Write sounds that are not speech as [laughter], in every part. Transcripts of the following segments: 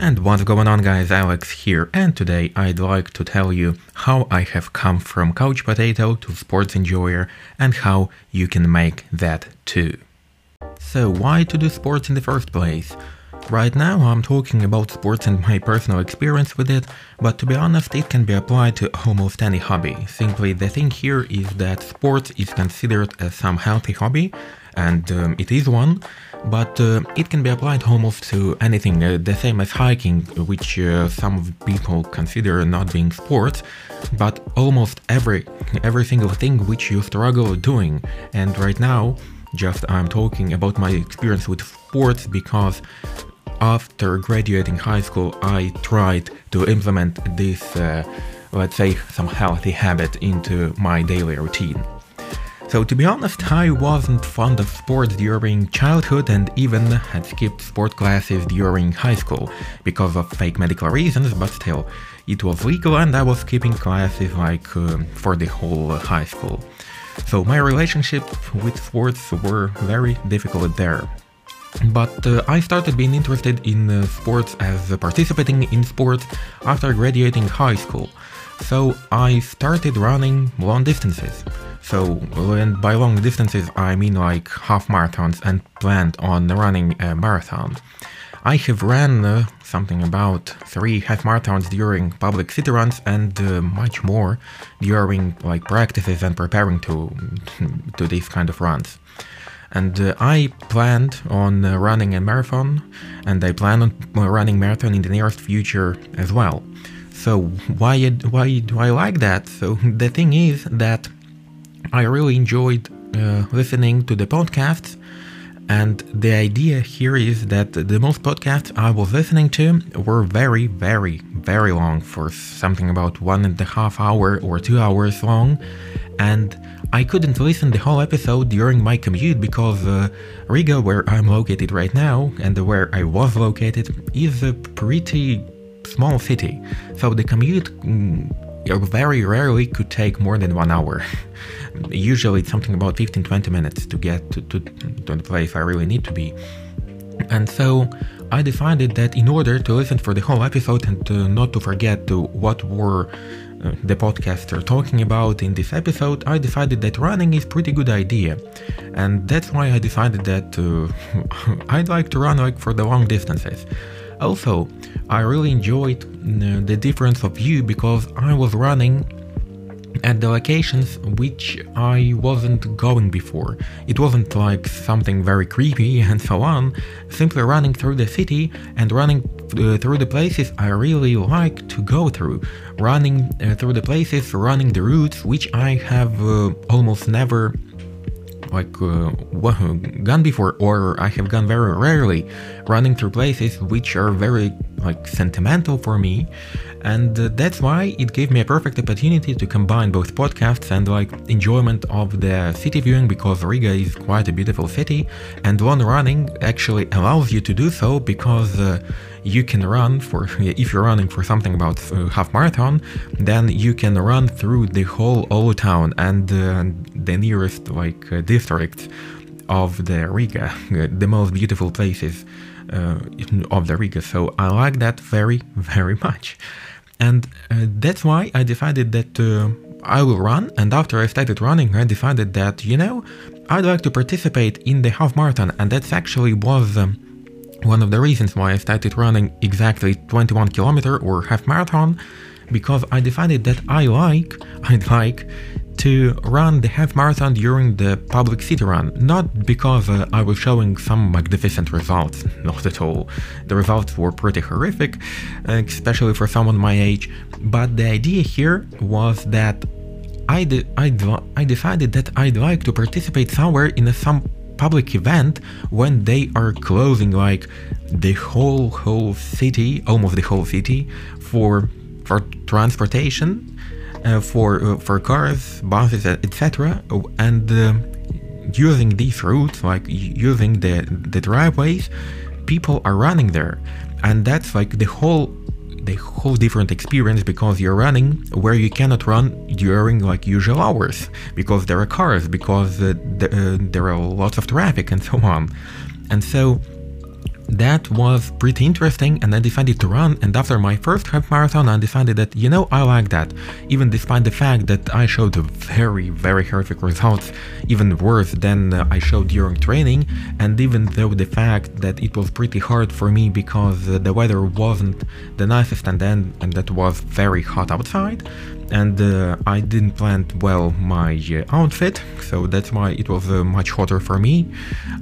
And what's going on guys, Alex here, and today I'd like to tell you how I have come from couch potato to sports enjoyer and how you can make that too. So why to do sports in the first place? Right now I'm talking about sports and my personal experience with it, but to be honest it can be applied to almost any hobby. Simply the thing here is that sports is considered as some healthy hobby, and um, it is one, but uh, it can be applied almost to anything, uh, the same as hiking, which uh, some people consider not being sport, but almost every every single thing which you struggle doing. And right now, just I'm talking about my experience with sports because after graduating high school, I tried to implement this, uh, let's say, some healthy habit into my daily routine. So to be honest, I wasn't fond of sports during childhood and even had skipped sport classes during high school because of fake medical reasons, but still, it was legal and I was skipping classes like uh, for the whole high school. So my relationship with sports were very difficult there. But uh, I started being interested in uh, sports as participating in sports after graduating high school. So I started running long distances. So, and by long distances, I mean like half marathons and planned on running a marathon. I have ran uh, something about three half marathons during public city runs and uh, much more during like practices and preparing to [laughs] to these kind of runs. And uh, I planned on uh, running a marathon, and I plan on running marathon in the nearest future as well. So why why do I like that? So [laughs] the thing is that I really enjoyed uh, listening to the podcasts. And the idea here is that the most podcasts I was listening to were very, very, very long for something about one and a half hour or two hours long. And I couldn't listen the whole episode during my commute because uh, Riga, where I'm located right now, and where I was located, is a pretty small city. So the commute mm, very rarely could take more than one hour. Usually it's something about 15-20 minutes to get to, to, to the place I really need to be. And so I decided that in order to listen for the whole episode and uh, not to forget what were uh, the podcaster talking about in this episode, I decided that running is pretty good idea. And that's why I decided that uh, [laughs] I'd like to run like for the long distances. Also, I really enjoyed uh, the difference of view because I was running at the locations which I wasn't going before. It wasn't like something very creepy [laughs] and so on, simply running through the city and running uh, through the places I really like to go through. Running uh, through the places, running the routes which I have uh, almost never like uh, gone before or I have gone very rarely running through places which are very like sentimental for me. And uh, that's why it gave me a perfect opportunity to combine both podcasts and like enjoyment of the city viewing because Riga is quite a beautiful city. And one running actually allows you to do so because uh, you can run for [laughs] if you're running for something about uh, half marathon then you can run through the whole old town and uh, the nearest like uh, district of the Riga the most beautiful places uh, of the Riga. So I like that very [laughs] very much. And uh, that's why I decided that uh, I will run. And after I started running I decided that you know I'd like to participate in the half marathon. And that's actually was um, one of the reasons why I started running exactly 21 kilometer or half marathon because I decided that I like [laughs] I'd like to run the half marathon during the public city run, not because uh, I was showing some magnificent results, [laughs] not at all. The results were pretty horrific, especially for someone my age, but the idea here was that I, de- I, de- I decided that I'd like to participate somewhere in a, some public event when they are closing like the whole whole city, almost the whole city, for for transportation uh, for uh, for cars, buses, etc. And uh, using these routes, like using the the driveways, people are running there, and that's like the whole the whole different experience because you're running where you cannot run during like usual hours because there are cars because uh, the, uh, there are lots of traffic and so on. And so that was pretty interesting and I decided to run and after my first half marathon I decided that you know I like that. Even despite the fact that I showed very very horrific results even worse than uh, I showed during training and even though the fact that it was pretty hard for me because uh, the weather wasn't the nicest and then and that was very hot outside and uh, I didn't plan well my uh, outfit, so that's why it was uh, much hotter for me.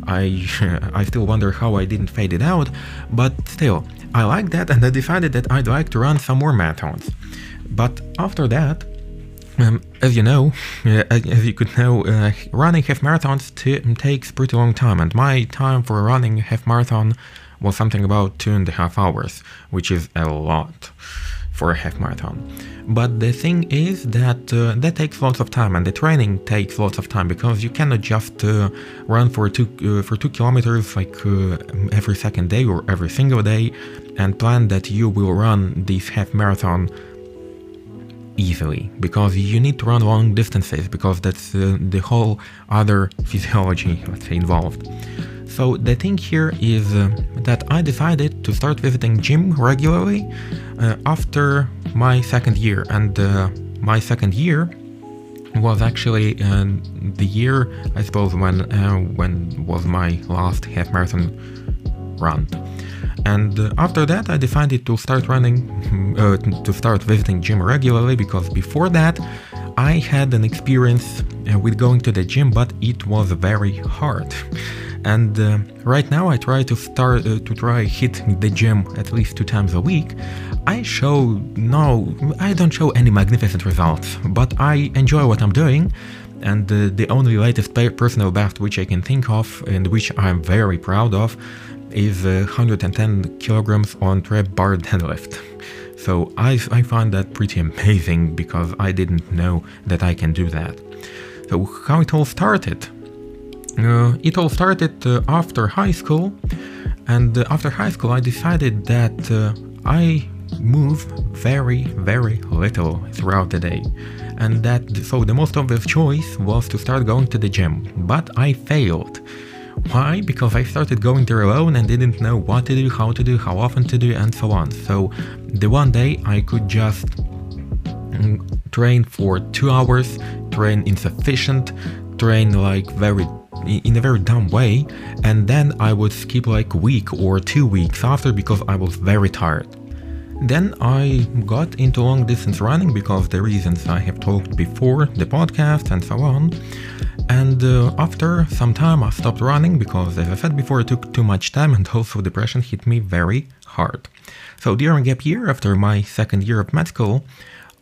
I [laughs] I still wonder how I didn't fade it out, but still, I like that and I decided that I'd like to run some more marathons. But after that, um, as you know, uh, [laughs] as you could know, uh, running half marathons takes pretty long time, and my time for running half marathon was something about two and a half hours, which is a lot for a half marathon. But the thing is that uh, that takes lots of time, and the training takes lots of time because you cannot just uh, run for two uh, for two kilometers like uh, every second day or every single day, and plan that you will run this half marathon easily because you need to run long distances because that's the whole other physiology let's say involved so the thing here is uh, that I decided to start visiting gym regularly uh, after my second year, and uh, my second year was actually uh, the year I suppose when uh, when was my last half marathon run. And uh, after that, I decided to start running, [laughs] to start visiting gym regularly because before that, I had an experience with going to the gym, but it was very hard [laughs] and uh, right now I try to start uh, to try hit the gym at least two times a week. I show no, I don't show any magnificent results, but I enjoy what I'm doing. And uh, the only latest personal best which I can think of and which I'm very proud of is 110 kilograms on trap bar deadlift. So I, I find that pretty amazing because I didn't know that I can do that. So how it all started? Uh, it all started uh, after high school, and uh, after high school, I decided that uh, I move very, very little throughout the day, and that so the most obvious choice was to start going to the gym, but I failed. Why? Because I started going there alone and didn't know what to do, how to do, how often to do, and so on. So the one day I could just mm, train for two hours, train insufficient, train like very in a very dumb way, and then I would skip like a week or two weeks after because I was very tired. Then I got into long distance running because the reasons I have talked before, the podcast and so on. And uh, after some time I stopped running because as I said before it took too much time and also depression hit me very hard. So during gap year after my second year of med school,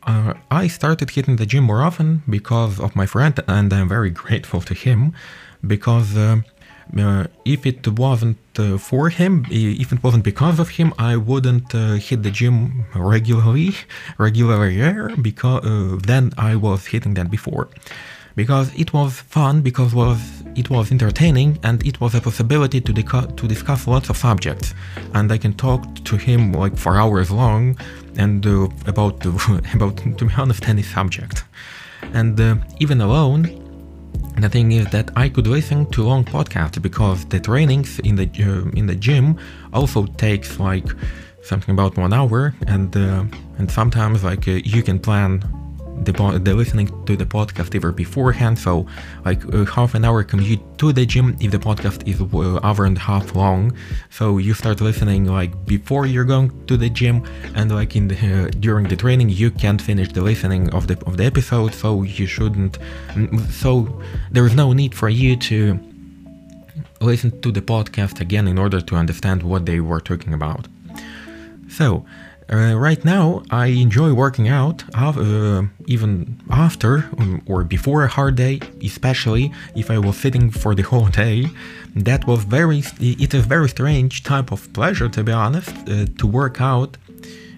uh, I started hitting the gym more often because of my friend and I'm very [laughs] grateful to him because uh, uh, if it wasn't uh, for him, if it wasn't because of him, I wouldn't uh, hit the gym regularly, [laughs] regularly because uh, then I was hitting that before. Because it was fun, because was it was entertaining, and it was a possibility to, to discuss lots of subjects, and I can talk to him like for hours long, and uh, about [laughs] about to be honest any subject, and even alone the thing is that I could listen to long podcasts because the trainings in the uh, in the gym also takes like something about one hour, and uh, and sometimes like uh, you can plan the, the listening to the podcast either beforehand, so like a half an hour commute to the gym if the podcast is uh, hour and a half long. So you start listening like before you're going to the gym, and like in the uh, [laughs] during the training you can't finish the listening of the of the episode, so you shouldn't. So there is no need for you to listen to the podcast again in order to understand what they were talking about. So uh, right now, I enjoy working out uh, even after um, or before a hard day, especially if I was sitting for the whole day. That was very, it's a very strange type of pleasure, to be honest, uh, to work out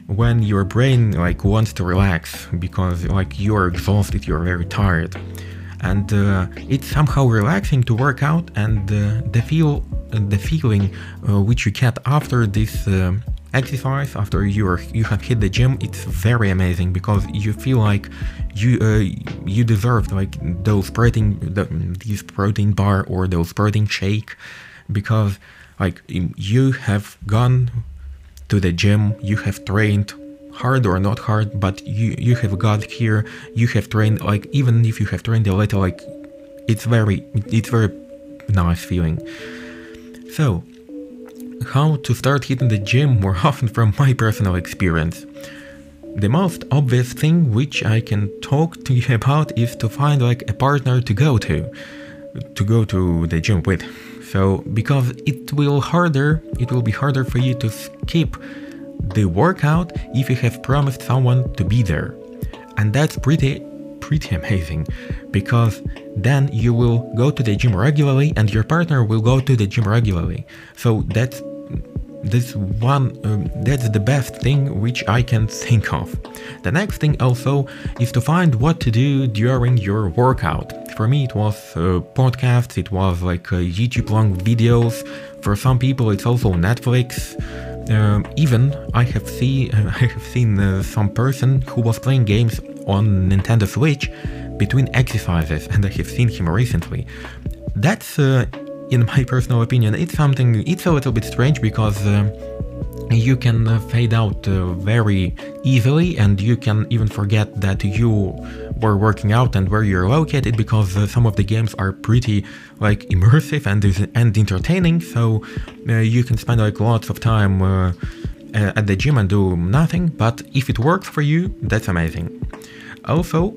when your brain like wants to relax because like you're exhausted, you're very tired, and uh, it's somehow relaxing to work out, and uh, the feel, the feeling uh, which you get after this exercise after you're you have hit the gym it's very amazing because you feel like you uh, you deserved like those protein the, these protein bar or those protein shake because like you have gone to the gym, you have trained hard or not hard, but you you have got here, you have trained like even if you have trained a little, like it's very it's very nice feeling. So how to start hitting the gym more [laughs] often from my personal experience. The most obvious thing which I can talk to you about is to find like a partner to go to, to go to the gym with. So because it will harder, it will be harder for you to skip the workout if you have promised someone to be there. And that's pretty pretty amazing because then you will go to the gym regularly and your partner will go to the gym regularly. So that's this one um, that's the best thing which I can think of. The next thing also is to find what to do during your workout. For me it was uh, podcasts, it was like uh, YouTube long videos. For some people it's also Netflix. Um, even I have seen uh, [laughs] I have seen uh, some person who was playing games on Nintendo Switch between exercises and I have seen him recently. That's uh, in my [laughs] personal opinion, it's something, it's a little bit strange because uh, you can uh, fade out uh, very easily and you can even forget that you were working out and where you're located because uh, some of the games are pretty like immersive and, and entertaining. So uh, you can spend like lots of time uh, at the gym and do nothing. But if it works for you that's amazing. Also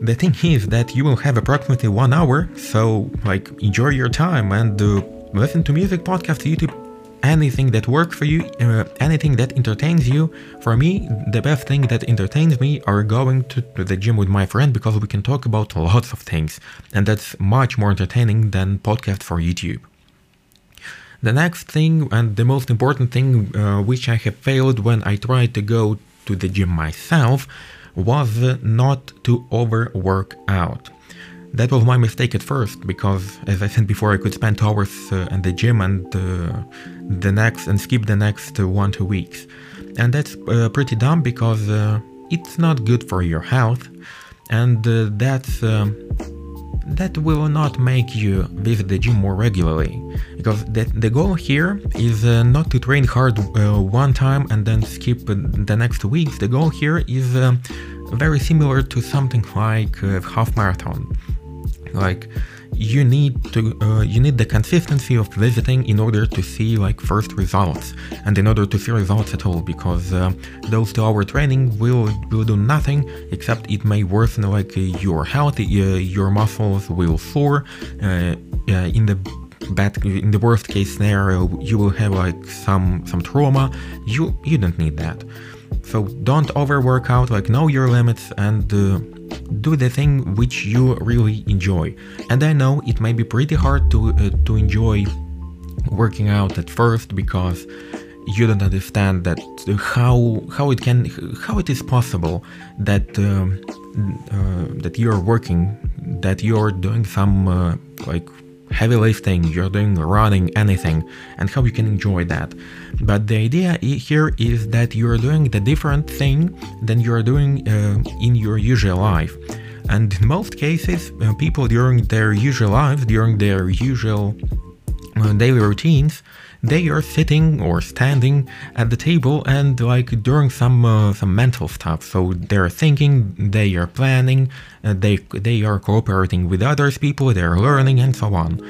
the thing is that you will have approximately one hour, so like enjoy your time and uh, listen to music, podcast, YouTube, anything that works for you, uh, anything that entertains you. For me, the best thing that entertains me are going to, to, the gym with my friend because we can talk about lots of things, and that's much more entertaining than podcast for YouTube. The next thing and the most important thing uh, which I have failed when I tried to go to the gym myself was not to overwork out. That was my mistake at first because, as I said before, I could spend hours uh, in the gym and uh, the next and skip the next uh, one two weeks, and that's uh, pretty dumb because uh, it's not good for your health, and uh, that's um, that will not make you visit the gym more regularly. Because the, the goal here is uh, not to train hard uh, one time and then skip the next weeks the goal here is uh, very similar to something like half marathon. Like you need to uh, you need the consistency of visiting in order to see like first results and in order to see results at all because uh, those two hour training will will do nothing except it may worsen like uh, your health uh, your muscles will sore uh, in the bad in the worst case scenario you will have like some some trauma. You you don't need that. So don't overwork out like know your limits and uh, do the thing which you really enjoy. And I know it may be pretty hard to uh, to enjoy working out at first because you don't understand that uh, how how it can how it is possible that um, uh, that you're working that you're doing some uh, like heavy lifting, you're doing running, anything, and how you can enjoy that. But the idea here is that you're doing the different thing than you're doing uh, in your usual life. And in most cases, uh, people during their usual lives, during their usual uh, daily routines, they are sitting or standing at the table and like doing some uh, some mental stuff. So they're thinking, they are planning, uh, they they are cooperating with others people, they're learning and so on.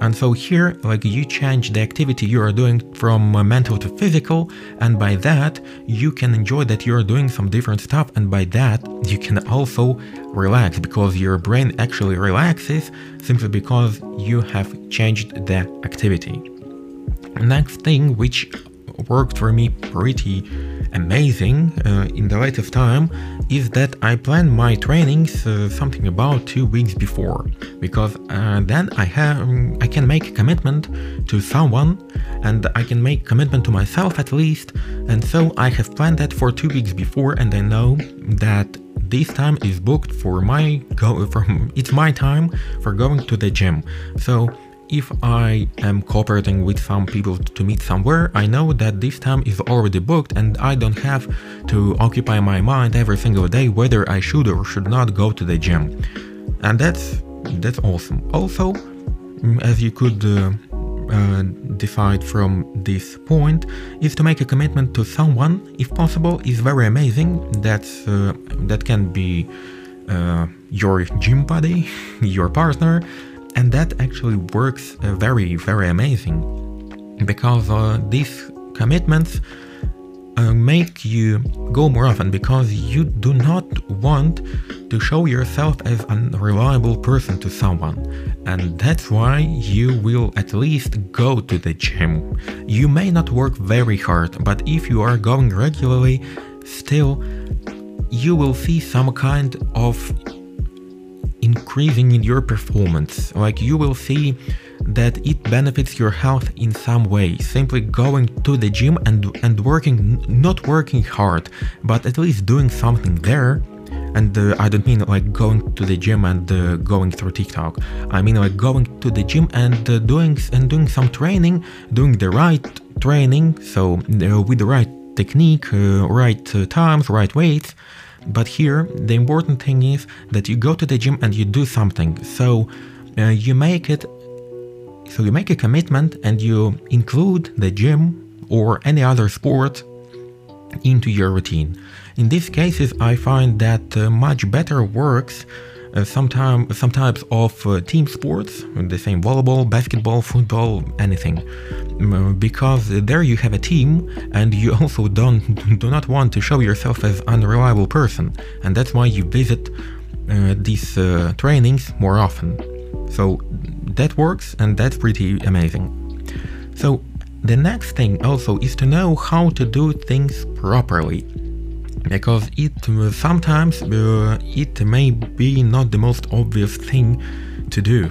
And so here, like you change the activity you are doing from uh, mental to physical, and by that you can enjoy that you are doing some different stuff, and by that you can also relax because your brain actually relaxes simply because you have changed the activity. Next thing which worked for me pretty amazing uh, in the light of time is that I plan my trainings uh, something about two weeks before. Because uh, then I have I can make a commitment to someone and I can make commitment to myself at least and so I have planned that for two weeks before and I know that this time is booked for my go from it's my time for going to the gym. So if I am cooperating with some people to meet somewhere, I know that this time is already booked and I don't have to occupy my mind every single day whether I should or should not go to the gym. And that's that's awesome. Also, mm, as you could uh, uh, decide from this point is to make a commitment to someone, if possible, is very amazing. That's uh, that can be uh, your gym buddy, [laughs] your partner, and that actually works uh, very very amazing because uh, these commitments uh, make you go more often because you do not want to show yourself as an unreliable person to someone. And that's why you will at least go to the gym. You may not work very hard, but if you are going regularly, still you will see some kind of increasing in your performance. Like you will see that it benefits your health in some way. Simply going to the gym and and working, not working hard, but at least doing something there. And uh, I don't mean like going to the gym and uh, going through TikTok. I mean like going to the gym and uh, doing and doing some training, doing the right training. So uh, with the right technique, uh, right uh, times, right weights. But here, the important thing is that you go to the gym and you do something. So you make it so you make a commitment and you include the gym or any other sport into your routine. In these cases, I find that uh, much better works uh, sometime, some types of uh, team sports, the same volleyball, basketball, football, anything, um, because there you have a team and you also don't do not want to show yourself as unreliable person, and that's why you visit uh, these uh, trainings more often. So that works and that's pretty amazing. So the next thing also is to know how to do things properly. Because it sometimes uh, it may be not the most obvious thing to do.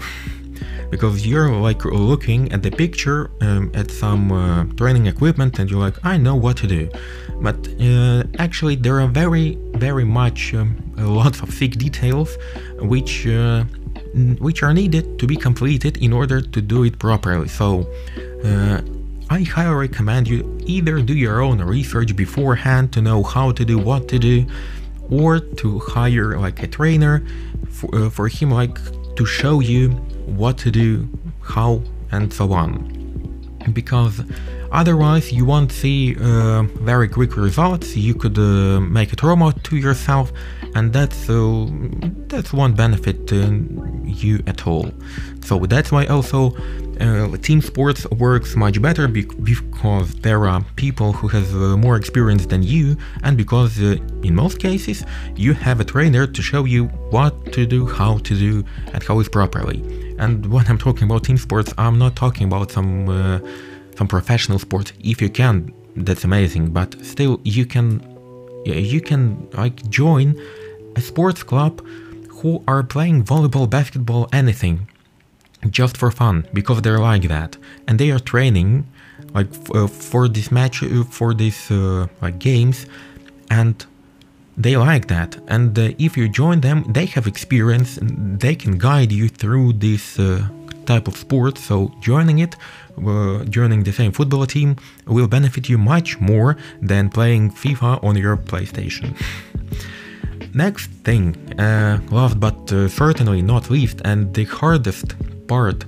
because you're like looking at the picture um, at some uh, training equipment and you're like i know what to do but uh, actually there are very very much um, lots of thick details which uh, which are needed to be completed in order to do it properly. So uh, I highly recommend you either do your own research beforehand to know how to do what to do or to hire like a trainer for, uh, for him like to show you what to do, how and so on. Because otherwise you won't see uh, very quick results, you could uh, make a trauma to yourself and that's uh, that's one benefit to you at all. So that's why also uh, team sports works much better because there are people who have uh, more experience than you, and because uh, in most cases you have a trainer to show you what to do, how to do, and how is properly. And when I'm talking about team sports, I'm not talking about some uh, some professional sports. If you can, that's amazing. But still, you can you can like join a sports club who are playing volleyball, basketball, anything just for fun because they're like that. And they are training like uh, for this match uh, for these uh, like games and they like that. And uh, if you join them they have experience and they can guide you through this uh, type of sport. So joining it joining the same football team will benefit you much more than playing FIFA on your PlayStation [laughs] Next thing, uh, last but uh, certainly not least, and the hardest part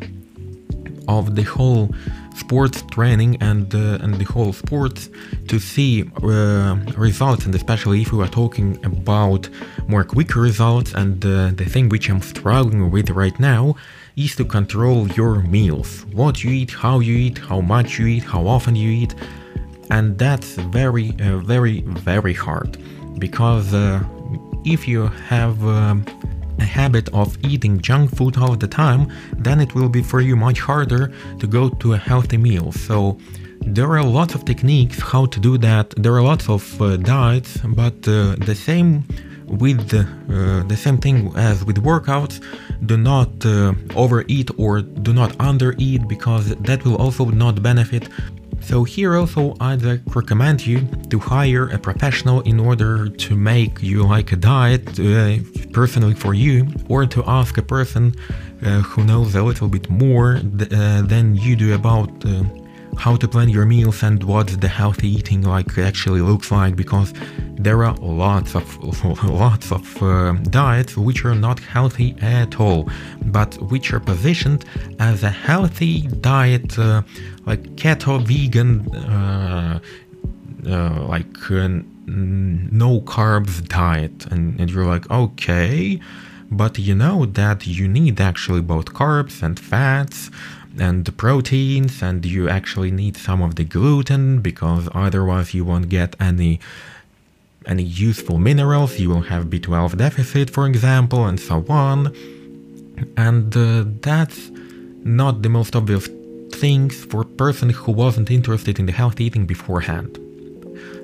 of the whole sports training and uh, and the whole sports to see uh, results, and especially if we are talking about more quick results, and uh, the thing which I'm struggling with right now is to control your meals, what you eat, how you eat, how much you eat, how often you eat, and that's very, uh, very, very hard because if you have um, a habit of eating junk food all the time, then it will be for you much harder to go to a healthy meal. So there are lots of techniques how to do that. There are lots of uh, diets, but uh, the same with uh, the same thing as with workouts. Do not uh, overeat or do not undereat because that will also not benefit so here also I'd recommend you to hire a professional in order to make you like a diet uh, personally for you or to ask a person uh, who knows a little bit more th- uh, than you do about uh, how to plan your meals and what the healthy eating like actually looks like because there are lots of [laughs] lots of uh, diets which are not healthy at all but which are positioned as a healthy diet uh, like keto vegan uh, uh like uh, no carbs diet. And, and you're like okay but you know that you need actually both carbs and fats and proteins and you actually need some of the gluten because otherwise you won't get any any useful minerals. You will have b12 deficit for example and so on. And uh, that's not the most obvious things for a person who wasn't interested in the healthy eating beforehand.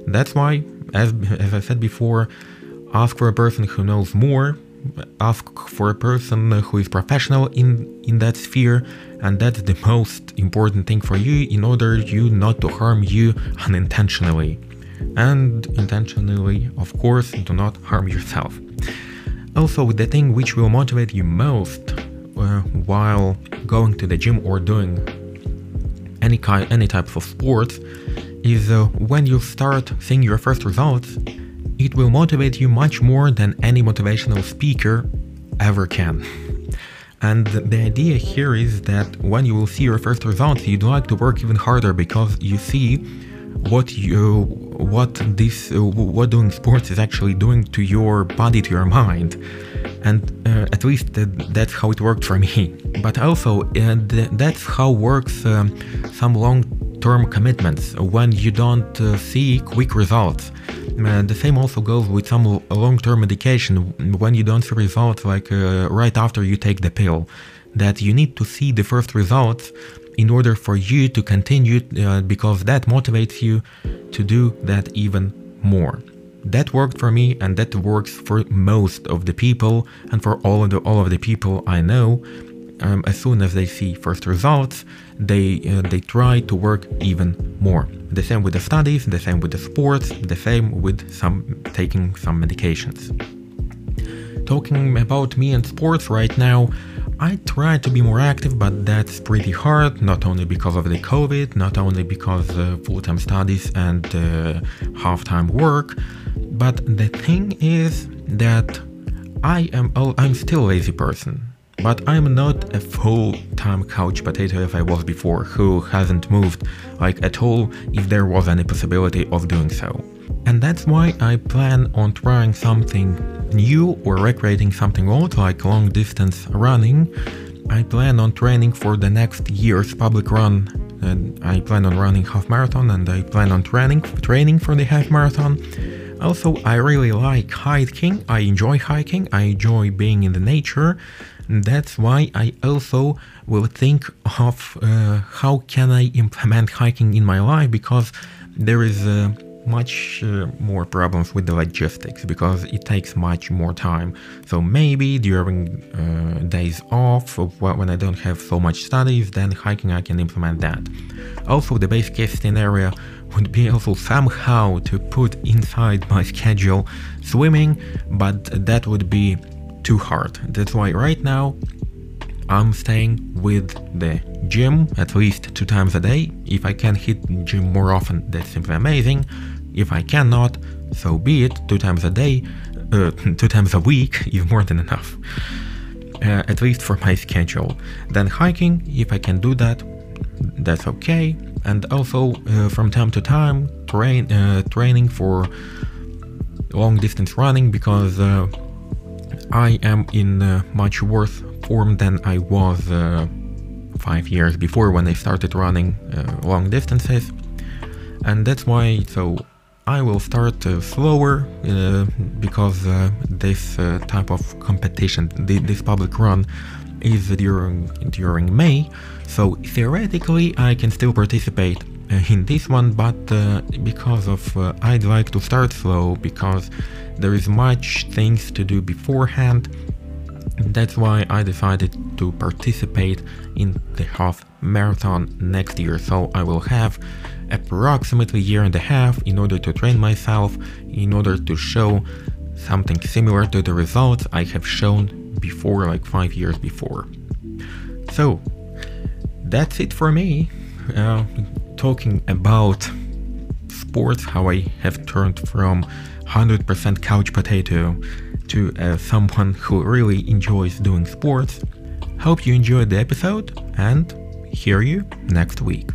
That's why as, as i said before ask for a person who knows more ask for a person who is professional in in that sphere and that's the most important thing for you in order you not to harm you unintentionally. And intentionally of course do not harm yourself. Also the thing which will motivate you most uh, while going to the gym or doing any kind any types of sports is uh, when you start seeing your first results it will motivate you much more than any motivational speaker ever can. And the idea here is that when you will see your first results, you'd like to work even harder because you see what you what this what doing sports is actually doing to your body to your mind and uh, at least that's how it worked for me. [laughs] But also uh, that's how works um, some long-term commitments. When you don't uh, see quick results. Uh, the same also goes with some long-term medication. When you don't see results like uh, right after you take the pill that you need to see the first results in order for you to continue uh, because that motivates you to do that even more that worked for me and that works for most of the people and for all of the all of the people I know um, as soon as they see first results, they uh, they try to work even more. The same with the studies, the same with the sports, the same with some taking some medications. Talking about me and sports right now, I try to be more active, but that's pretty hard, not only because of the COVID, not only because uh, full-time studies and uh, half-time work, but the thing is that I am I'm still a lazy person. But I'm not a full-time couch potato as I was before, who hasn't moved like at all if there was any possibility of doing so. And that's why I plan on trying something new or recreating something old like long distance running. I plan on training for the next year's public run and I plan on running half marathon and I plan on training training for the half marathon. Also, I really like hiking. I enjoy hiking. I enjoy being in the nature. That's why I also will think of uh, how can I implement hiking in my life because there is uh, much uh, more problems with the logistics because it takes much more time. So maybe during uh, days off when I don't have so much studies, then hiking I can implement that. Also, the base case scenario would be also somehow to put inside my schedule swimming, but that would be too hard. That's why right now I'm staying with the gym at least two times a day. If I can hit gym more often, that's simply amazing. If I cannot, so be it. Two times a day, uh, [laughs] two times a week is more than enough. Uh, at least for my schedule. Then hiking, if I can do that, that's okay. And also uh, from time to time, train uh, training for long distance running because uh, I am in much worse form than I was five years before when I started running long distances. And that's why, so I will start uh, slower uh, because uh, this type of competition, this public run, is during during May. So theoretically, I can still participate uh, in this one, but uh, because of uh, I'd like to start slow because there is much things to do beforehand. That's why I decided to participate in the half marathon next year. So I will have approximately year and a half in order to train myself, in order to show something similar to the results I have shown before, like five years before. So that's it for me. Uh, talking about sports, how I have turned from 100% couch potato to uh, someone who really enjoys doing sports. Hope you enjoyed the episode and hear you next week.